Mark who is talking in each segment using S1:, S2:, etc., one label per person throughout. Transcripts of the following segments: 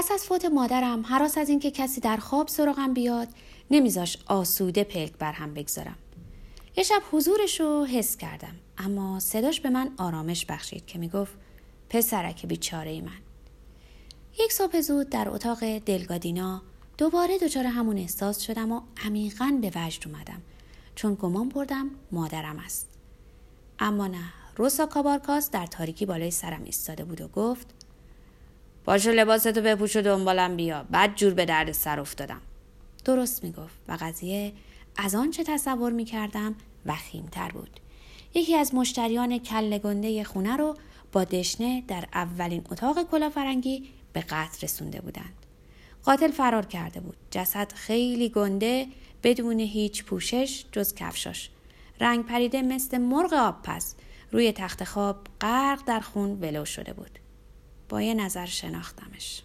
S1: پس از فوت مادرم حراس از اینکه کسی در خواب سراغم بیاد نمیذاش آسوده پلک بر هم بگذارم. یه شب حضورش رو حس کردم اما صداش به من آرامش بخشید که می‌گفت پسرک بیچاره من. یک صبح زود در اتاق دلگادینا دوباره دچار همون احساس شدم و عمیقا به وجد اومدم. چون گمان بردم مادرم است. اما نه روسا کابارکاس در تاریکی بالای سرم ایستاده بود و گفت پاشو لباستو بپوش و دنبالم بیا. بعد جور به درد سر افتادم. درست می‌گفت. و قضیه از آنچه تصور می‌کردم وخیمتر بود. یکی از مشتریان کله گنده خونه رو با دشنه در اولین اتاق کلافرنگی به قتل رسونده بودند. قاتل فرار کرده بود. جسد خیلی گنده بدون هیچ پوشش جز کفشاش. رنگ پریده مثل مرغ آب پس روی تخت خواب غرق در خون ولو شده بود. با یه نظر شناختمش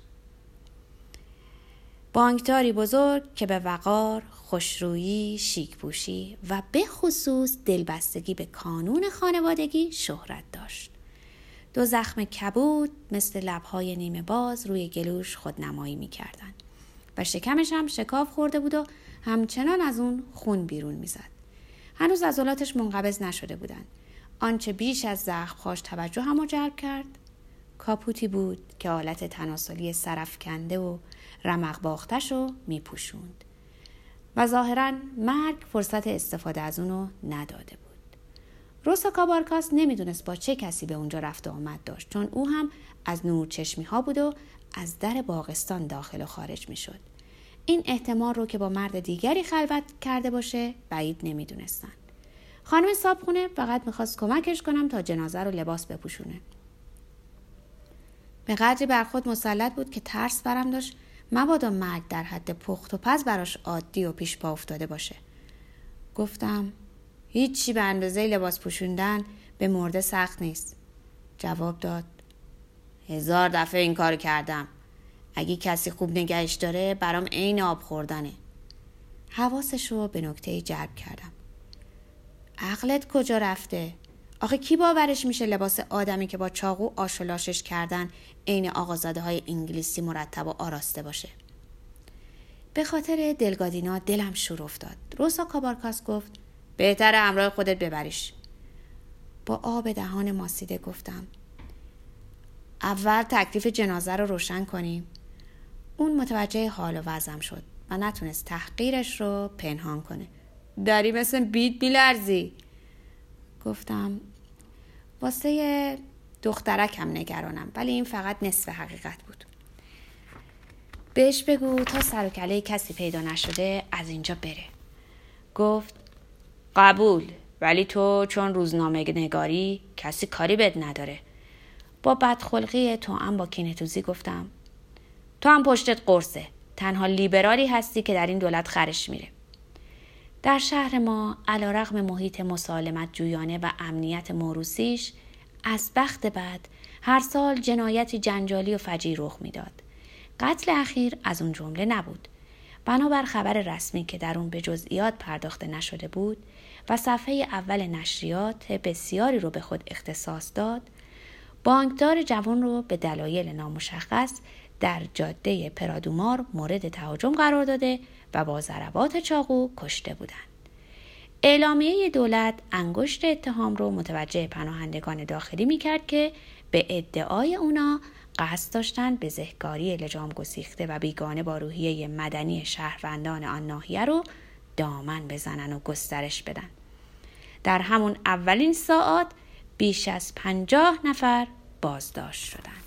S1: بانکداری بزرگ که به وقار، خوشرویی، شیکپوشی و به خصوص دلبستگی به کانون خانوادگی شهرت داشت. دو زخم کبود مثل لبهای نیمه باز روی گلوش خودنمایی می‌کردند و شکمش هم شکاف خورده بود و همچنان از اون خون بیرون می‌زد. هنوز عضلاتش منقبض نشده بودند. آنچه بیش از زخمهاش توجه هم جلب کرد کاپوتی بود که حالت تناسلی سرفکنده و رمق باختش رو میپوشوند. و ظاهرا مرگ فرصت استفاده از اونو نداده بود. روسا کابارکاس نمی‌دونست با چه کسی به اونجا رفت و آمد داشت چون او هم از نور چشمی ها بود و از در باغستان داخل و خارج می‌شد. این احتمال رو که با مرد دیگری خلوت کرده باشه بعید نمی‌دونستن. خانم صابخونه فقط می‌خواست کمکش کنم تا جنازه رو لباس بپوشونه. به قدری بر خود مسلط بود که ترس برم داشت مبادا مرگ در حد پخت و پس براش عادی و پیش پا افتاده باشه. گفتم هیچی به اندازه لباس پوشوندن به مرده سخت نیست. جواب داد هزار دفعه این کار کردم. اگه کسی خوب نگهش داره برام عین آب خوردنه. حواسش رو به نکته جلب کردم. عقلت کجا رفته؟ آخه کی باورش میشه لباس آدمی که با چاقو آشلاشش کردن عین آقازاده های انگلیسی مرتب و آراسته باشه؟ به خاطر دلگادینا دلم شور افتاد. روسا کابارکاس گفت بهتر همراه خودت ببریش. با آب دهان ماسیده گفتم اول تکلیف جنازه رو روشن کنیم. اون متوجه حال و وضعم شد و نتونست تحقیرش رو پنهان کنه. داری مثل بیت میلرزی. گفتم واسه دخترکم نگرانم ولی این فقط نصف حقیقت بود. بهش بگو تا سر و کله کسی پیدا نشده از اینجا بره. گفت قبول ولی تو چون روزنامه نگاری کسی کاری بد نداره. با بدخلقی تو هم با کینتوزی گفتم تو هم پشتت قرصه تنها لیبرالی هستی که در این دولت خرش میره. در شهر ما علا رغم محیط مسالمت جویانه و امنیت موروسیش از بخت بعد هر سال جنایتی جنجالی و فجی رخ می‌داد. قتل اخیر از اون جمله نبود. بنابر خبر رسمی که در اون به جزئیات پرداخته نشده بود و صفحه اول نشریات بسیاری رو به خود اختصاص داد، بانکدار جوان رو به دلایل نامشخص در جاده پرادومار مورد تهاجم قرار داده و با ضربات چاقو کشته بودند. اعلامیه دولت انگشت اتهام رو متوجه پناهندگان داخلی می‌کرد که به ادعای اونا قصد داشتند به زهکاری لجام گسیخته و بیگانه با روحیه مدنی شهروندان آن ناحیه رو دامن بزنن و گسترش بدن. در همون اولین ساعت بیش از پنجاه نفر بازداشت شدند.